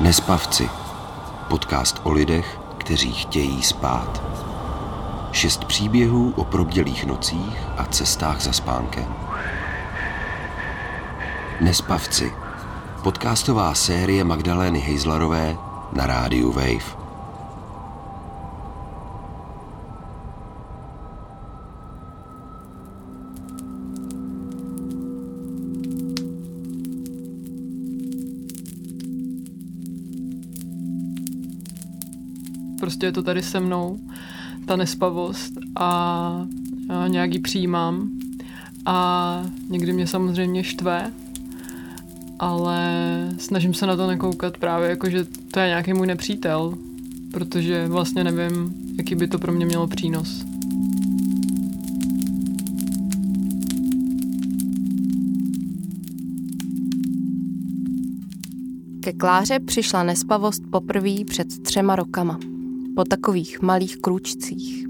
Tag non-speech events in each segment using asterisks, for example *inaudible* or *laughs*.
Nespavci. Podcast o lidech, kteří chtějí spát. Šest příběhů o probdělých nocích a cestách za spánkem. Nespavci. Podcastová série Magdalény Hejzlarové na rádiu Wave. Prostě je to tady se mnou, ta nespavost a, a nějak ji přijímám. A někdy mě samozřejmě štve, ale snažím se na to nekoukat právě jako, že to je nějaký můj nepřítel, protože vlastně nevím, jaký by to pro mě mělo přínos. Ke Kláře přišla nespavost poprvé před třema rokama po takových malých krůčcích.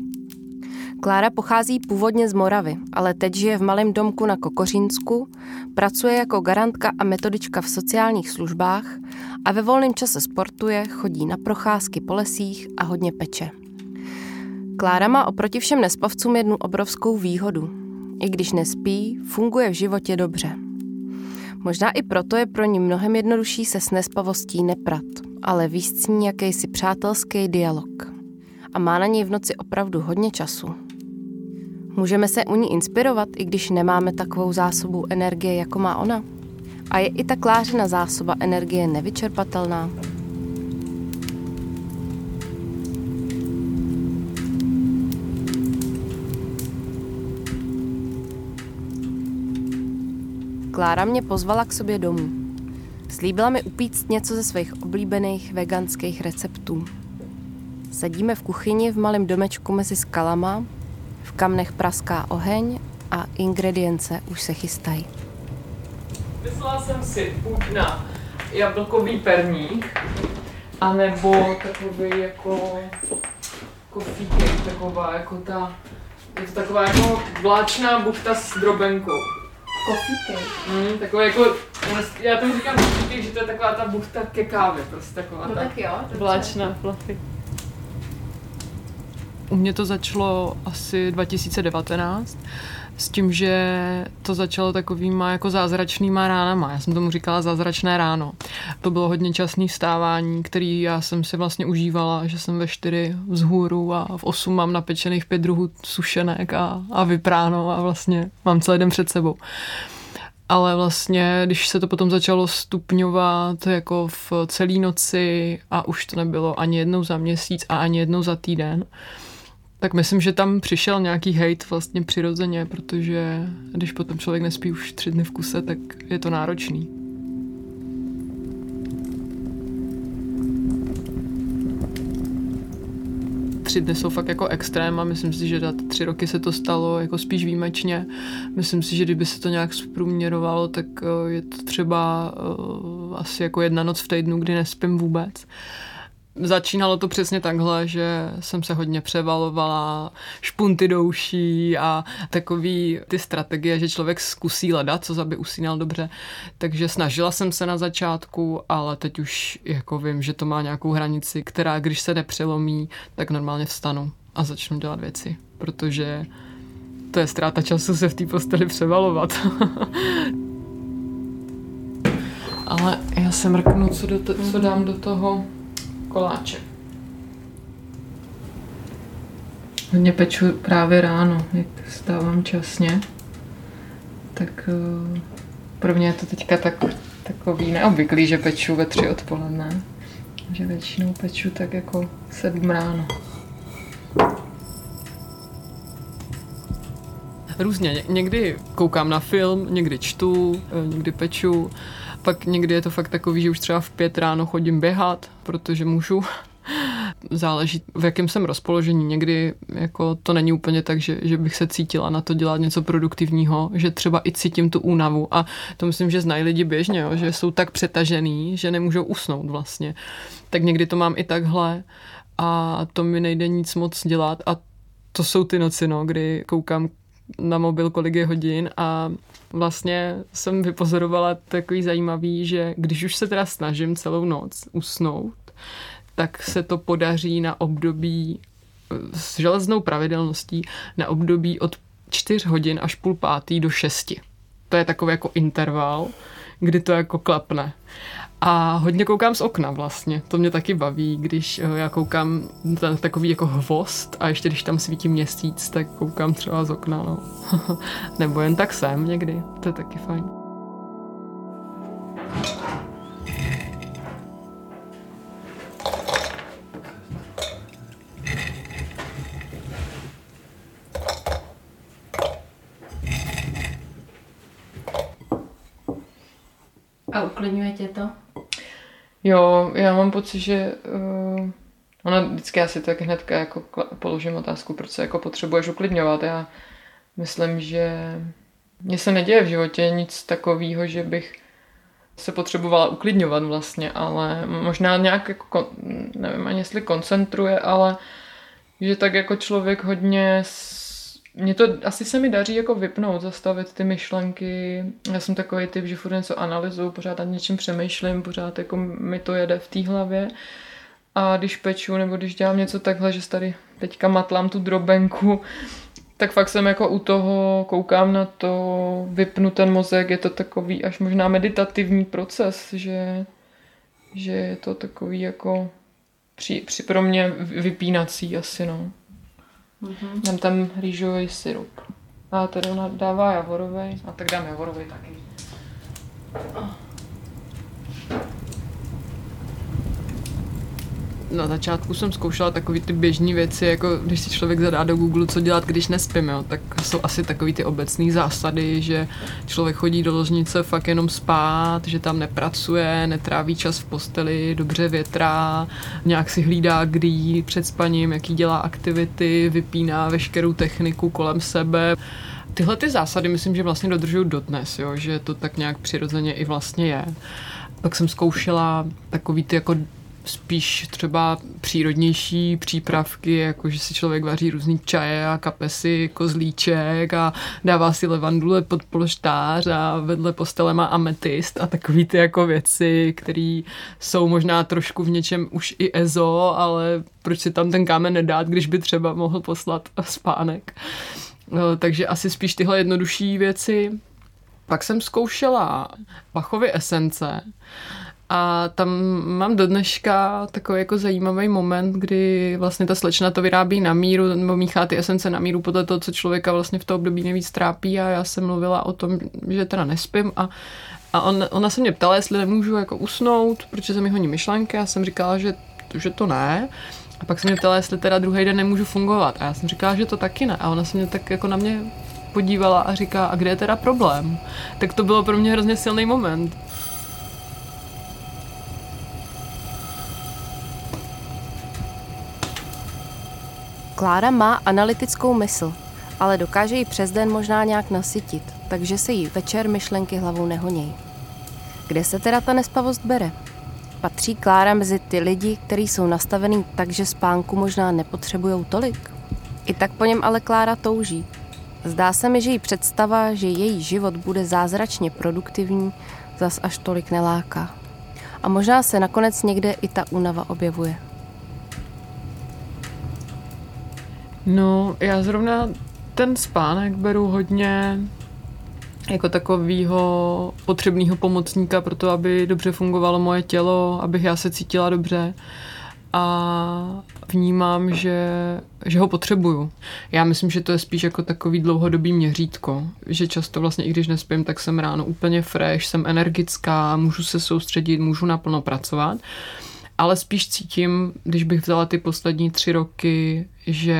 Klára pochází původně z Moravy, ale teď žije v malém domku na Kokořínsku, pracuje jako garantka a metodička v sociálních službách a ve volném čase sportuje, chodí na procházky po lesích a hodně peče. Klára má oproti všem nespavcům jednu obrovskou výhodu. I když nespí, funguje v životě dobře. Možná i proto je pro ní mnohem jednodušší se s nespavostí neprat, ale víc s ní jakýsi přátelský dialog. A má na něj v noci opravdu hodně času. Můžeme se u ní inspirovat, i když nemáme takovou zásobu energie, jako má ona. A je i ta klářina zásoba energie nevyčerpatelná. Klára mě pozvala k sobě domů. Slíbila mi upíct něco ze svých oblíbených veganských receptů. Sedíme v kuchyni v malém domečku mezi skalama, v kamnech praská oheň a ingredience už se chystají. Myslela jsem si buď na jablkový perník, anebo takový jako cake, taková jako ta, je to taková jako vláčná buchta s drobenkou. Cake. Mm, takové jako, já tomu říkám coffee že to je taková ta buchta ke kávě, prostě taková No ta tak jo, dobře. vláčná fluffy. U mě to začalo asi 2019 s tím, že to začalo takovýma jako zázračnýma ránama. Já jsem tomu říkala zázračné ráno. To bylo hodně časný vstávání, který já jsem si vlastně užívala, že jsem ve čtyři vzhůru a v osm mám napečených pět druhů sušenek a, a vypráno a vlastně mám celý den před sebou. Ale vlastně, když se to potom začalo stupňovat jako v celé noci a už to nebylo ani jednou za měsíc a ani jednou za týden, tak myslím, že tam přišel nějaký hate vlastně přirozeně, protože když potom člověk nespí už tři dny v kuse, tak je to náročný. tři dny jsou fakt jako extrém a myslím si, že za tři roky se to stalo jako spíš výjimečně. Myslím si, že kdyby se to nějak zprůměrovalo, tak eh, je to třeba uh, asi jako jedna noc v týdnu, kdy nespím vůbec. Začínalo to přesně takhle, že jsem se hodně převalovala, špunty douší a takový ty strategie, že člověk zkusí ledat, co aby usínal dobře. Takže snažila jsem se na začátku, ale teď už jako vím, že to má nějakou hranici, která když se nepřelomí, tak normálně vstanu a začnu dělat věci, protože to je ztráta času se v té posteli převalovat. *laughs* ale já se mrknu, co, do to, co dám do toho koláče. Hodně peču právě ráno, jak stávám časně. Tak uh, pro mě je to teďka tak, takový neobvyklý, že peču ve tři odpoledne. Že většinou peču tak jako sedm ráno. Různě, někdy koukám na film, někdy čtu, eh, někdy peču, pak někdy je to fakt takový, že už třeba v pět ráno chodím běhat, protože můžu. *laughs* Záleží, v jakém jsem rozpoložení. Někdy jako to není úplně tak, že, že bych se cítila na to dělat něco produktivního, že třeba i cítím tu únavu a to myslím, že znají lidi běžně, jo, že jsou tak přetažený, že nemůžou usnout vlastně. Tak někdy to mám i takhle a to mi nejde nic moc dělat a to jsou ty noci, no, kdy koukám na mobil, kolik je hodin a vlastně jsem vypozorovala takový zajímavý, že když už se teda snažím celou noc usnout, tak se to podaří na období s železnou pravidelností na období od 4 hodin až půl pátý do 6. To je takový jako interval, kdy to jako klapne. A hodně koukám z okna vlastně. To mě taky baví, když eh, já koukám na takový jako hvost a ještě když tam svítí měsíc, tak koukám třeba z okna, no. *laughs* Nebo jen tak sem někdy. To je taky fajn. A uklidňuje tě to? Jo, já mám pocit, že uh, ona vždycky asi tak hnedka jako položím otázku, proč se jako potřebuješ uklidňovat. Já myslím, že mně se neděje v životě nic takového, že bych se potřebovala uklidňovat vlastně, ale možná nějak jako, nevím ani jestli koncentruje, ale že tak jako člověk hodně mně to asi se mi daří jako vypnout, zastavit ty myšlenky. Já jsem takový typ, že furt něco analyzuju, pořád nad něčím přemýšlím, pořád jako mi to jede v té hlavě. A když peču nebo když dělám něco takhle, že tady teďka matlám tu drobenku, tak fakt jsem jako u toho, koukám na to, vypnu ten mozek, je to takový až možná meditativní proces, že, že je to takový jako při, při pro mě vypínací asi, no. Mm-hmm. Dám tam rýžový syrup. A tady ona dává javorový. A tak dám javorový taky. Oh. Na začátku jsem zkoušela takové ty běžné věci, jako když si člověk zadá do Google, co dělat, když nespím, jo, tak jsou asi takové ty obecné zásady, že člověk chodí do ložnice fakt jenom spát, že tam nepracuje, netráví čas v posteli, dobře větrá, nějak si hlídá, kdy před spaním, jaký dělá aktivity, vypíná veškerou techniku kolem sebe. Tyhle ty zásady myslím, že vlastně dodržuju dodnes, jo, že to tak nějak přirozeně i vlastně je. Pak jsem zkoušela takový ty jako spíš třeba přírodnější přípravky, jako že si člověk vaří různý čaje a kapesy, kozlíček a dává si levandule pod polštář a vedle postele má ametist a takový ty jako věci, které jsou možná trošku v něčem už i ezo, ale proč si tam ten kámen nedát, když by třeba mohl poslat spánek. No, takže asi spíš tyhle jednodušší věci. Pak jsem zkoušela Bachovy esence, a tam mám do dneška takový jako zajímavý moment, kdy vlastně ta slečna to vyrábí na míru, nebo míchá ty esence na míru podle toho, co člověka vlastně v to období nejvíc trápí a já jsem mluvila o tom, že teda nespím a a on, ona se mě ptala, jestli nemůžu jako usnout, protože se mi honí myšlenky. Já jsem říkala, že, že to ne. A pak se mě ptala, jestli teda druhý den nemůžu fungovat. A já jsem říkala, že to taky ne. A ona se mě tak jako na mě podívala a říká, a kde je teda problém? Tak to bylo pro mě hrozně silný moment. Klára má analytickou mysl, ale dokáže ji přes den možná nějak nasytit, takže se jí večer myšlenky hlavou nehonějí. Kde se teda ta nespavost bere? Patří Klára mezi ty lidi, kteří jsou nastavený tak, že spánku možná nepotřebují tolik? I tak po něm ale Klára touží. Zdá se mi, že jí představa, že její život bude zázračně produktivní, zas až tolik neláká. A možná se nakonec někde i ta únava objevuje. No, já zrovna ten spánek beru hodně jako takového potřebného pomocníka pro to, aby dobře fungovalo moje tělo, abych já se cítila dobře a vnímám, že, že ho potřebuju. Já myslím, že to je spíš jako takový dlouhodobý měřítko, že často vlastně, i když nespím, tak jsem ráno úplně fresh, jsem energická, můžu se soustředit, můžu naplno pracovat ale spíš cítím, když bych vzala ty poslední tři roky, že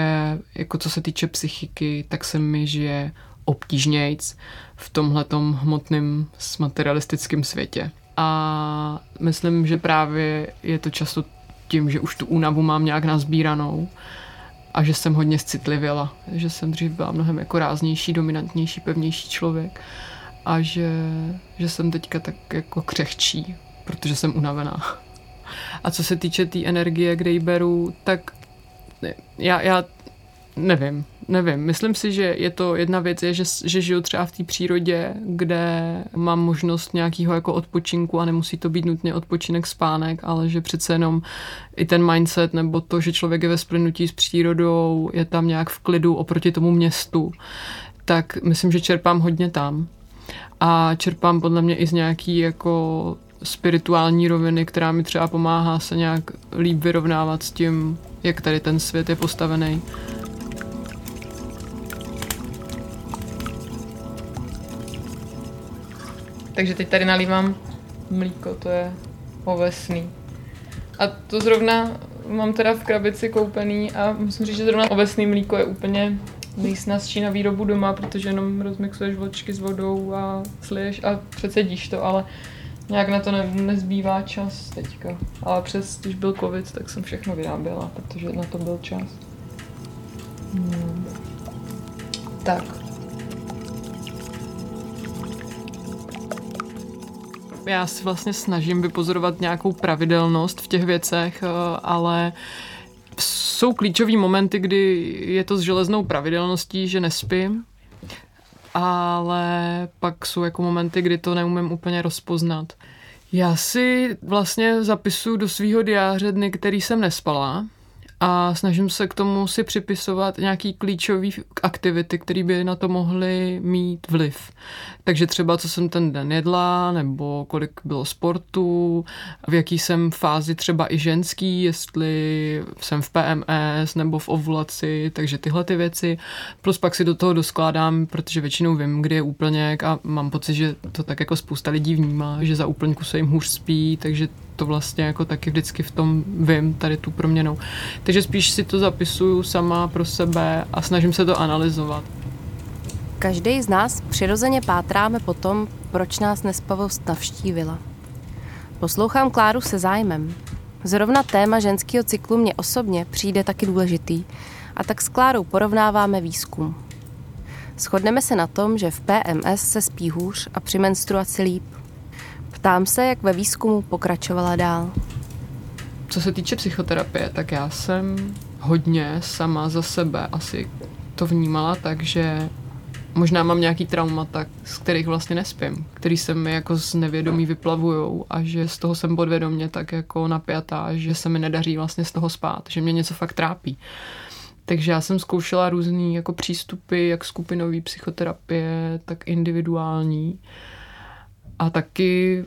jako co se týče psychiky, tak se mi žije obtížnějc v tomhletom hmotném materialistickém světě. A myslím, že právě je to často tím, že už tu únavu mám nějak nazbíranou a že jsem hodně citlivěla, že jsem dřív byla mnohem jako ráznější, dominantnější, pevnější člověk a že, že jsem teďka tak jako křehčí, protože jsem unavená. A co se týče té tý energie, kde ji beru, tak já, já nevím. nevím, myslím si, že je to jedna věc, je, že, že žiju třeba v té přírodě, kde mám možnost nějakého jako odpočinku a nemusí to být nutně odpočinek spánek, ale že přece jenom i ten mindset nebo to, že člověk je ve splynutí s přírodou, je tam nějak v klidu oproti tomu městu, tak myslím, že čerpám hodně tam. A čerpám podle mě i z nějaký jako spirituální roviny, která mi třeba pomáhá se nějak líp vyrovnávat s tím, jak tady ten svět je postavený. Takže teď tady nalívám mlíko, to je ovesný. A to zrovna mám teda v krabici koupený a musím říct, že zrovna ovesný mlíko je úplně nejsnazší na výrobu doma, protože jenom rozmixuješ vločky s vodou a sliješ a přecedíš to, ale nějak na to ne, nezbývá čas teďka. Ale přes, když byl covid, tak jsem všechno vyráběla, protože na to byl čas. Hmm. Tak. Já si vlastně snažím vypozorovat nějakou pravidelnost v těch věcech, eh, ale jsou klíčové momenty, kdy je to s železnou pravidelností, že nespím, ale pak jsou jako momenty, kdy to neumím úplně rozpoznat. Já si vlastně zapisuju do svého diáře dny, který jsem nespala a snažím se k tomu si připisovat nějaký klíčový aktivity, které by na to mohly mít vliv. Takže třeba, co jsem ten den jedla, nebo kolik bylo sportu, v jaký jsem fázi třeba i ženský, jestli jsem v PMS nebo v ovulaci, takže tyhle ty věci. Plus pak si do toho doskládám, protože většinou vím, kdy je úplněk a mám pocit, že to tak jako spousta lidí vnímá, že za úplňku se jim hůř spí, takže to vlastně jako taky vždycky v tom vím, tady tu proměnou. Takže spíš si to zapisuju sama pro sebe a snažím se to analyzovat. Každý z nás přirozeně pátráme po tom, proč nás nespavost navštívila. Poslouchám Kláru se zájmem. Zrovna téma ženského cyklu mě osobně přijde taky důležitý a tak s Klárou porovnáváme výzkum. Shodneme se na tom, že v PMS se spí hůř a při menstruaci líp. Ptám se, jak ve výzkumu pokračovala dál. Co se týče psychoterapie, tak já jsem hodně sama za sebe asi to vnímala tak, že možná mám nějaký traumata, z kterých vlastně nespím, který se mi jako z nevědomí vyplavujou a že z toho jsem podvědomě tak jako napjatá, že se mi nedaří vlastně z toho spát, že mě něco fakt trápí. Takže já jsem zkoušela různý jako přístupy, jak skupinový psychoterapie, tak individuální. A taky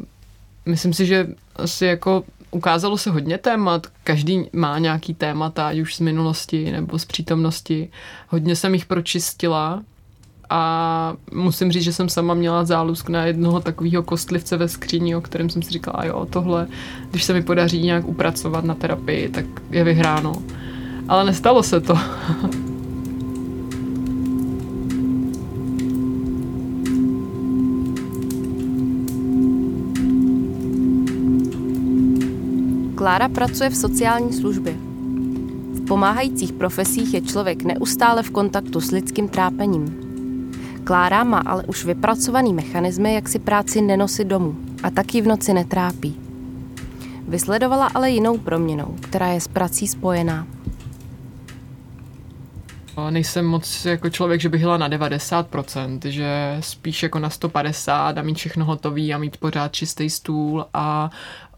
myslím si, že asi jako ukázalo se hodně témat, každý má nějaký témata, ať už z minulosti nebo z přítomnosti. Hodně jsem jich pročistila a musím říct, že jsem sama měla zálusk na jednoho takového kostlivce ve skříni, o kterém jsem si říkala, jo, tohle, když se mi podaří nějak upracovat na terapii, tak je vyhráno. Ale nestalo se to. *laughs* Klára pracuje v sociální službě. V pomáhajících profesích je člověk neustále v kontaktu s lidským trápením. Klára má ale už vypracovaný mechanismy, jak si práci nenosit domů a taky v noci netrápí. Vysledovala ale jinou proměnou, která je s prací spojená. Nejsem moc jako člověk, že bych jela na 90%, že spíš jako na 150 a mít všechno hotový a mít pořád čistý stůl a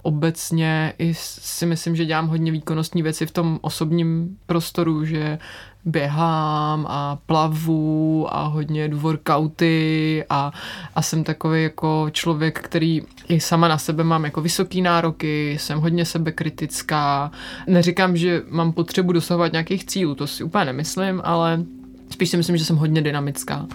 obecně i si myslím, že dělám hodně výkonnostní věci v tom osobním prostoru, že běhám a plavu a hodně jdu workouty a, a jsem takový jako člověk, který i sama na sebe mám jako vysoký nároky, jsem hodně sebekritická. Neříkám, že mám potřebu dosahovat nějakých cílů, to si úplně nemyslím, ale spíš si myslím, že jsem hodně dynamická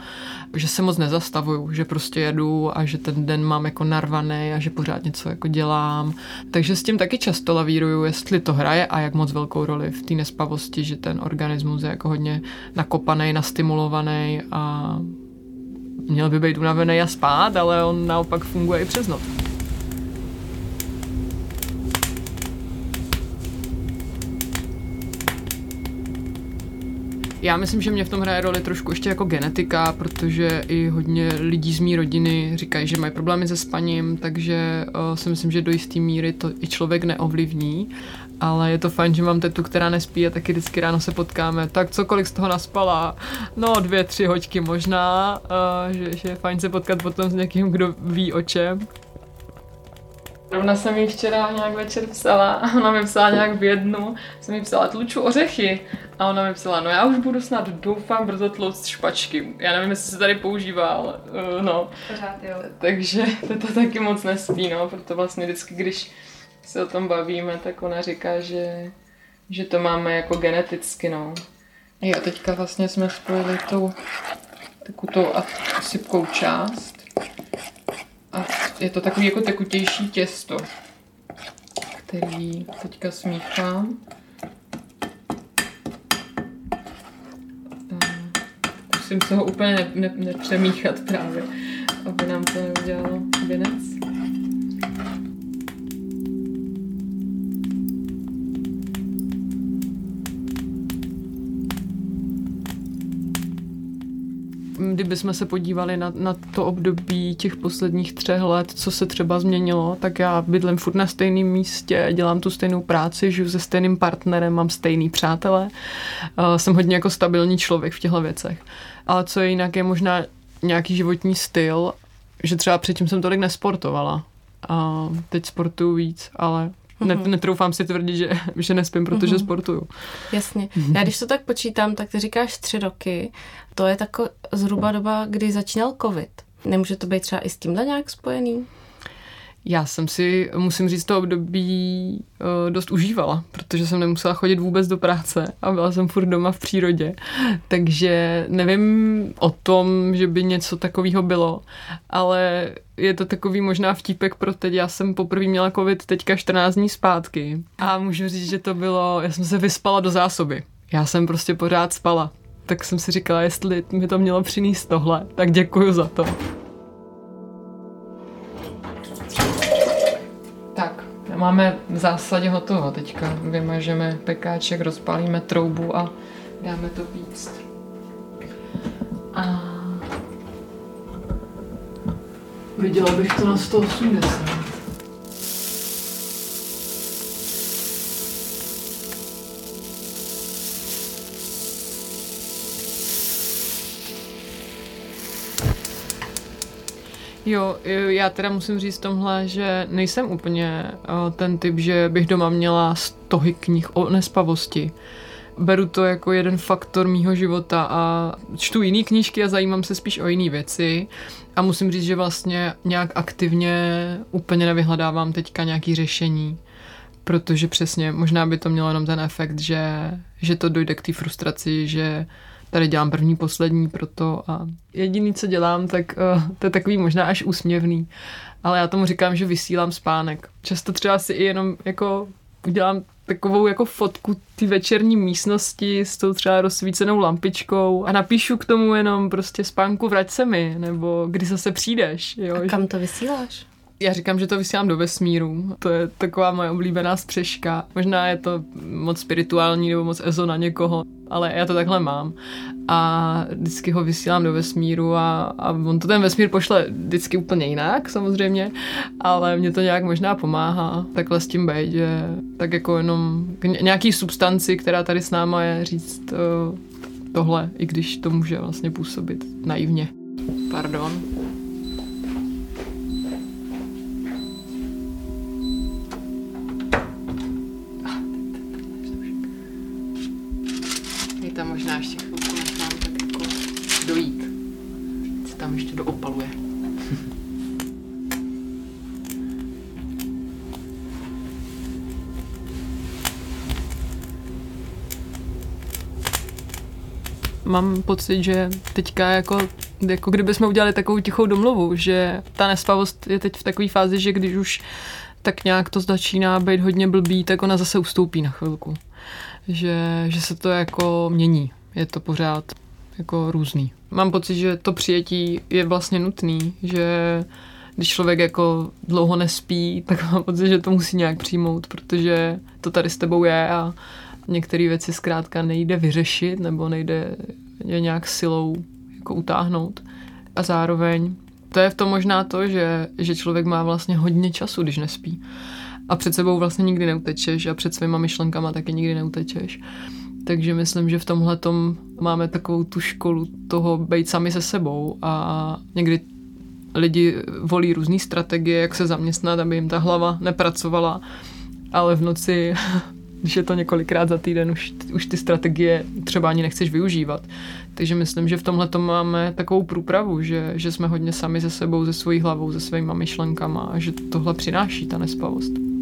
že se moc nezastavuju, že prostě jedu a že ten den mám jako narvaný a že pořád něco jako dělám. Takže s tím taky často lavíruju, jestli to hraje a jak moc velkou roli v té nespavosti, že ten organismus je jako hodně nakopaný, nastimulovaný a měl by být unavený a spát, ale on naopak funguje i přes noc. Já myslím, že mě v tom hraje roli trošku ještě jako genetika, protože i hodně lidí z mý rodiny říkají, že mají problémy se spaním, takže uh, si myslím, že do jisté míry to i člověk neovlivní. Ale je to fajn, že mám tetu, která nespí a taky vždycky ráno se potkáme. Tak co, kolik z toho naspala? No, dvě, tři hoďky možná, uh, že, že je fajn se potkat potom s někým, kdo ví o čem. Rovna jsem jí včera nějak večer psala a ona mi psala nějak v jednu, jsem jí psala tluču ořechy a ona mi psala, no já už budu snad doufám brzo tlouct špačky. Já nevím, jestli se tady používá, ale uh, no. Pořád jo. Takže to, *laughs* to taky moc nespí, no, proto vlastně vždycky, když se o tom bavíme, tak ona říká, že, že to máme jako geneticky, no. Jo, teďka vlastně jsme spojili tou takovou tou sypkou část a je to takový jako tekutější těsto, který teďka smíchám. Musím se ho úplně ne, ne, nepřemíchat právě, aby nám to neudělalo věnec. Kdybychom se podívali na, na to období těch posledních třech let, co se třeba změnilo, tak já bydlím furt na stejném místě, dělám tu stejnou práci, žiju se stejným partnerem, mám stejný přátele, uh, jsem hodně jako stabilní člověk v těchto věcech. Ale co je jinak, je možná nějaký životní styl, že třeba předtím jsem tolik nesportovala. A teď sportuju víc, ale ne, mhm. netroufám si tvrdit, že, že nespím, protože mm-hmm. sportuju. Jasně. Já když to tak počítám, tak ty říkáš tři roky. To je tako zhruba doba, kdy začínal covid. Nemůže to být třeba i s tímhle nějak spojený? Já jsem si, musím říct, to období uh, dost užívala, protože jsem nemusela chodit vůbec do práce a byla jsem furt doma v přírodě. Takže nevím o tom, že by něco takového bylo, ale je to takový možná vtípek pro teď. Já jsem poprvé měla covid teďka 14 dní zpátky a můžu říct, že to bylo, já jsem se vyspala do zásoby. Já jsem prostě pořád spala. Tak jsem si říkala, jestli mi to mělo přinést tohle, tak děkuju za to. Máme v zásadě hotovo. Teďka vymažeme pekáček, rozpálíme troubu a dáme to píct. A viděla bych to na 180. Jo, já teda musím říct tomhle, že nejsem úplně ten typ, že bych doma měla stohy knih o nespavosti. Beru to jako jeden faktor mýho života a čtu jiný knížky a zajímám se spíš o jiné věci. A musím říct, že vlastně nějak aktivně úplně nevyhledávám teďka nějaký řešení protože přesně možná by to mělo jenom ten efekt, že, že to dojde k té frustraci, že tady dělám první, poslední proto a jediný, co dělám, tak uh, to je takový možná až úsměvný, ale já tomu říkám, že vysílám spánek. Často třeba si i jenom jako udělám takovou jako fotku ty večerní místnosti s tou třeba rozsvícenou lampičkou a napíšu k tomu jenom prostě spánku vrať se mi, nebo kdy zase přijdeš. Jo? A kam to vysíláš? Já říkám, že to vysílám do vesmíru. To je taková moje oblíbená střežka. Možná je to moc spirituální nebo moc ezo na někoho, ale já to takhle mám. A vždycky ho vysílám do vesmíru a, a on to ten vesmír pošle vždycky úplně jinak samozřejmě, ale mě to nějak možná pomáhá takhle s tím být, že tak jako jenom nějaký substanci, která tady s náma je, říct uh, tohle, i když to může vlastně působit naivně. Pardon. Mám pocit, že teďka jako, jako kdyby jsme udělali takovou tichou domluvu, že ta nespavost je teď v takové fázi, že když už tak nějak to začíná být hodně blbý, tak ona zase ustoupí na chvilku že, že se to jako mění. Je to pořád jako různý. Mám pocit, že to přijetí je vlastně nutný, že když člověk jako dlouho nespí, tak mám pocit, že to musí nějak přijmout, protože to tady s tebou je a, některé věci zkrátka nejde vyřešit nebo nejde je nějak silou jako utáhnout. A zároveň to je v tom možná to, že, že člověk má vlastně hodně času, když nespí. A před sebou vlastně nikdy neutečeš a před svýma myšlenkama taky nikdy neutečeš. Takže myslím, že v tomhle máme takovou tu školu toho být sami se sebou a někdy lidi volí různé strategie, jak se zaměstnat, aby jim ta hlava nepracovala, ale v noci, je to několikrát za týden, už, už ty strategie třeba ani nechceš využívat. Takže myslím, že v tomhle máme takovou průpravu, že, že jsme hodně sami se sebou, se svojí hlavou, se svýma myšlenkama a že tohle přináší ta nespavost.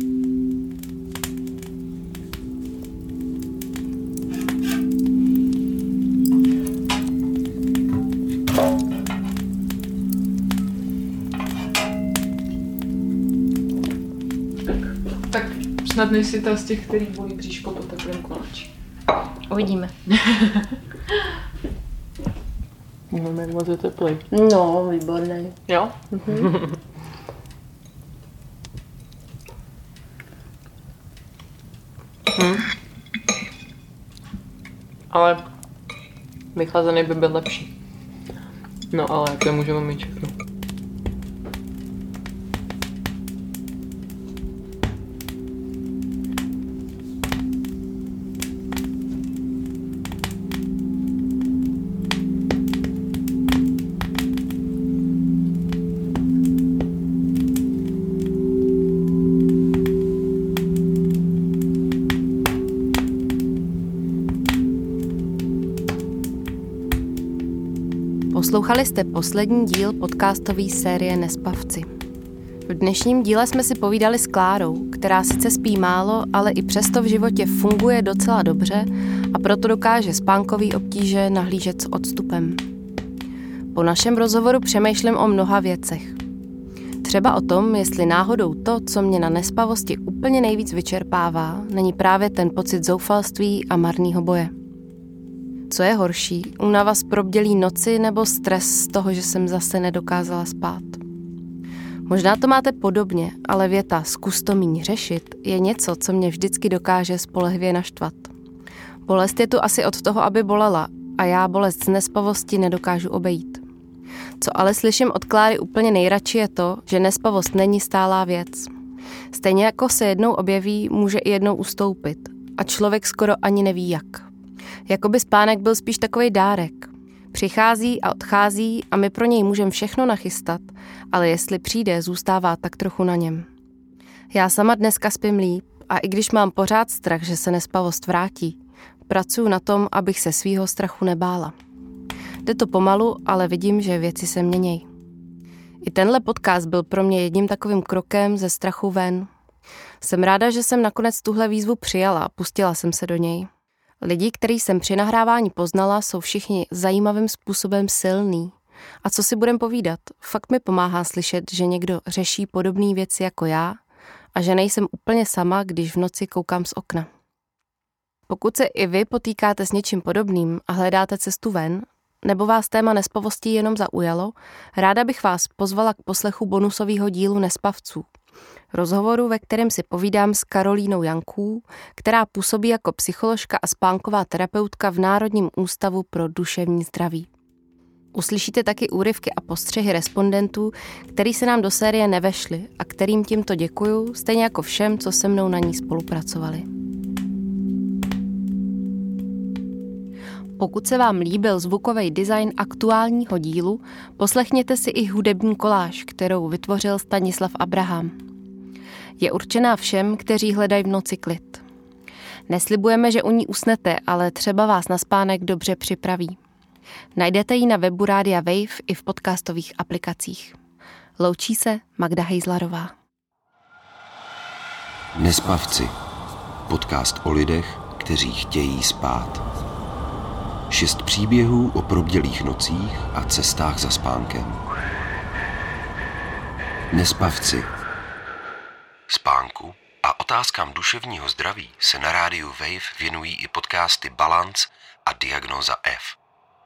Snad nejsi ta z těch, který bolí bříško po teplém koláči. Uvidíme. *laughs* Nevím, jak moc je teplý. No, výborný. Jo? Mm-hmm. hm. Ale vychlazený by byl lepší. No ale jak můžeme mít všechno. Poslouchali jste poslední díl podcastové série Nespavci. V dnešním díle jsme si povídali s Klárou, která sice spí málo, ale i přesto v životě funguje docela dobře a proto dokáže spánkový obtíže nahlížet s odstupem. Po našem rozhovoru přemýšlím o mnoha věcech. Třeba o tom, jestli náhodou to, co mě na nespavosti úplně nejvíc vyčerpává, není právě ten pocit zoufalství a marného boje. Co je horší, únava z probdělí noci nebo stres z toho, že jsem zase nedokázala spát? Možná to máte podobně, ale věta zkus to míň řešit je něco, co mě vždycky dokáže spolehvě naštvat. Bolest je tu asi od toho, aby bolela a já bolest z nespavosti nedokážu obejít. Co ale slyším od Kláry úplně nejradši je to, že nespavost není stálá věc. Stejně jako se jednou objeví, může i jednou ustoupit a člověk skoro ani neví jak. Jakoby spánek byl spíš takový dárek. Přichází a odchází a my pro něj můžeme všechno nachystat, ale jestli přijde, zůstává tak trochu na něm. Já sama dneska spím líp a i když mám pořád strach, že se nespavost vrátí, pracuji na tom, abych se svýho strachu nebála. Jde to pomalu, ale vidím, že věci se měnějí. I tenhle podcast byl pro mě jedním takovým krokem ze strachu ven. Jsem ráda, že jsem nakonec tuhle výzvu přijala a pustila jsem se do něj. Lidi, který jsem při nahrávání poznala, jsou všichni zajímavým způsobem silný. A co si budem povídat, fakt mi pomáhá slyšet, že někdo řeší podobné věci jako já a že nejsem úplně sama, když v noci koukám z okna. Pokud se i vy potýkáte s něčím podobným a hledáte cestu ven, nebo vás téma nespavostí jenom zaujalo, ráda bych vás pozvala k poslechu bonusového dílu Nespavců, rozhovoru, ve kterém si povídám s Karolínou Janků, která působí jako psycholožka a spánková terapeutka v Národním ústavu pro duševní zdraví. Uslyšíte taky úryvky a postřehy respondentů, který se nám do série nevešly a kterým tímto děkuju, stejně jako všem, co se mnou na ní spolupracovali. Pokud se vám líbil zvukový design aktuálního dílu, poslechněte si i hudební koláž, kterou vytvořil Stanislav Abraham. Je určená všem, kteří hledají v noci klid. Neslibujeme, že u ní usnete, ale třeba vás na spánek dobře připraví. Najdete ji na webu Rádia Wave i v podcastových aplikacích. Loučí se Magda Hejzlarová. Nespavci. Podcast o lidech, kteří chtějí spát. Šest příběhů o probdělých nocích a cestách za spánkem. Nespavci spánku a otázkám duševního zdraví se na rádiu Wave věnují i podcasty Balance a Diagnoza F.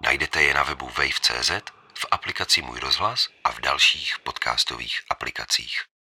Najdete je na webu wave.cz, v aplikaci Můj rozhlas a v dalších podcastových aplikacích.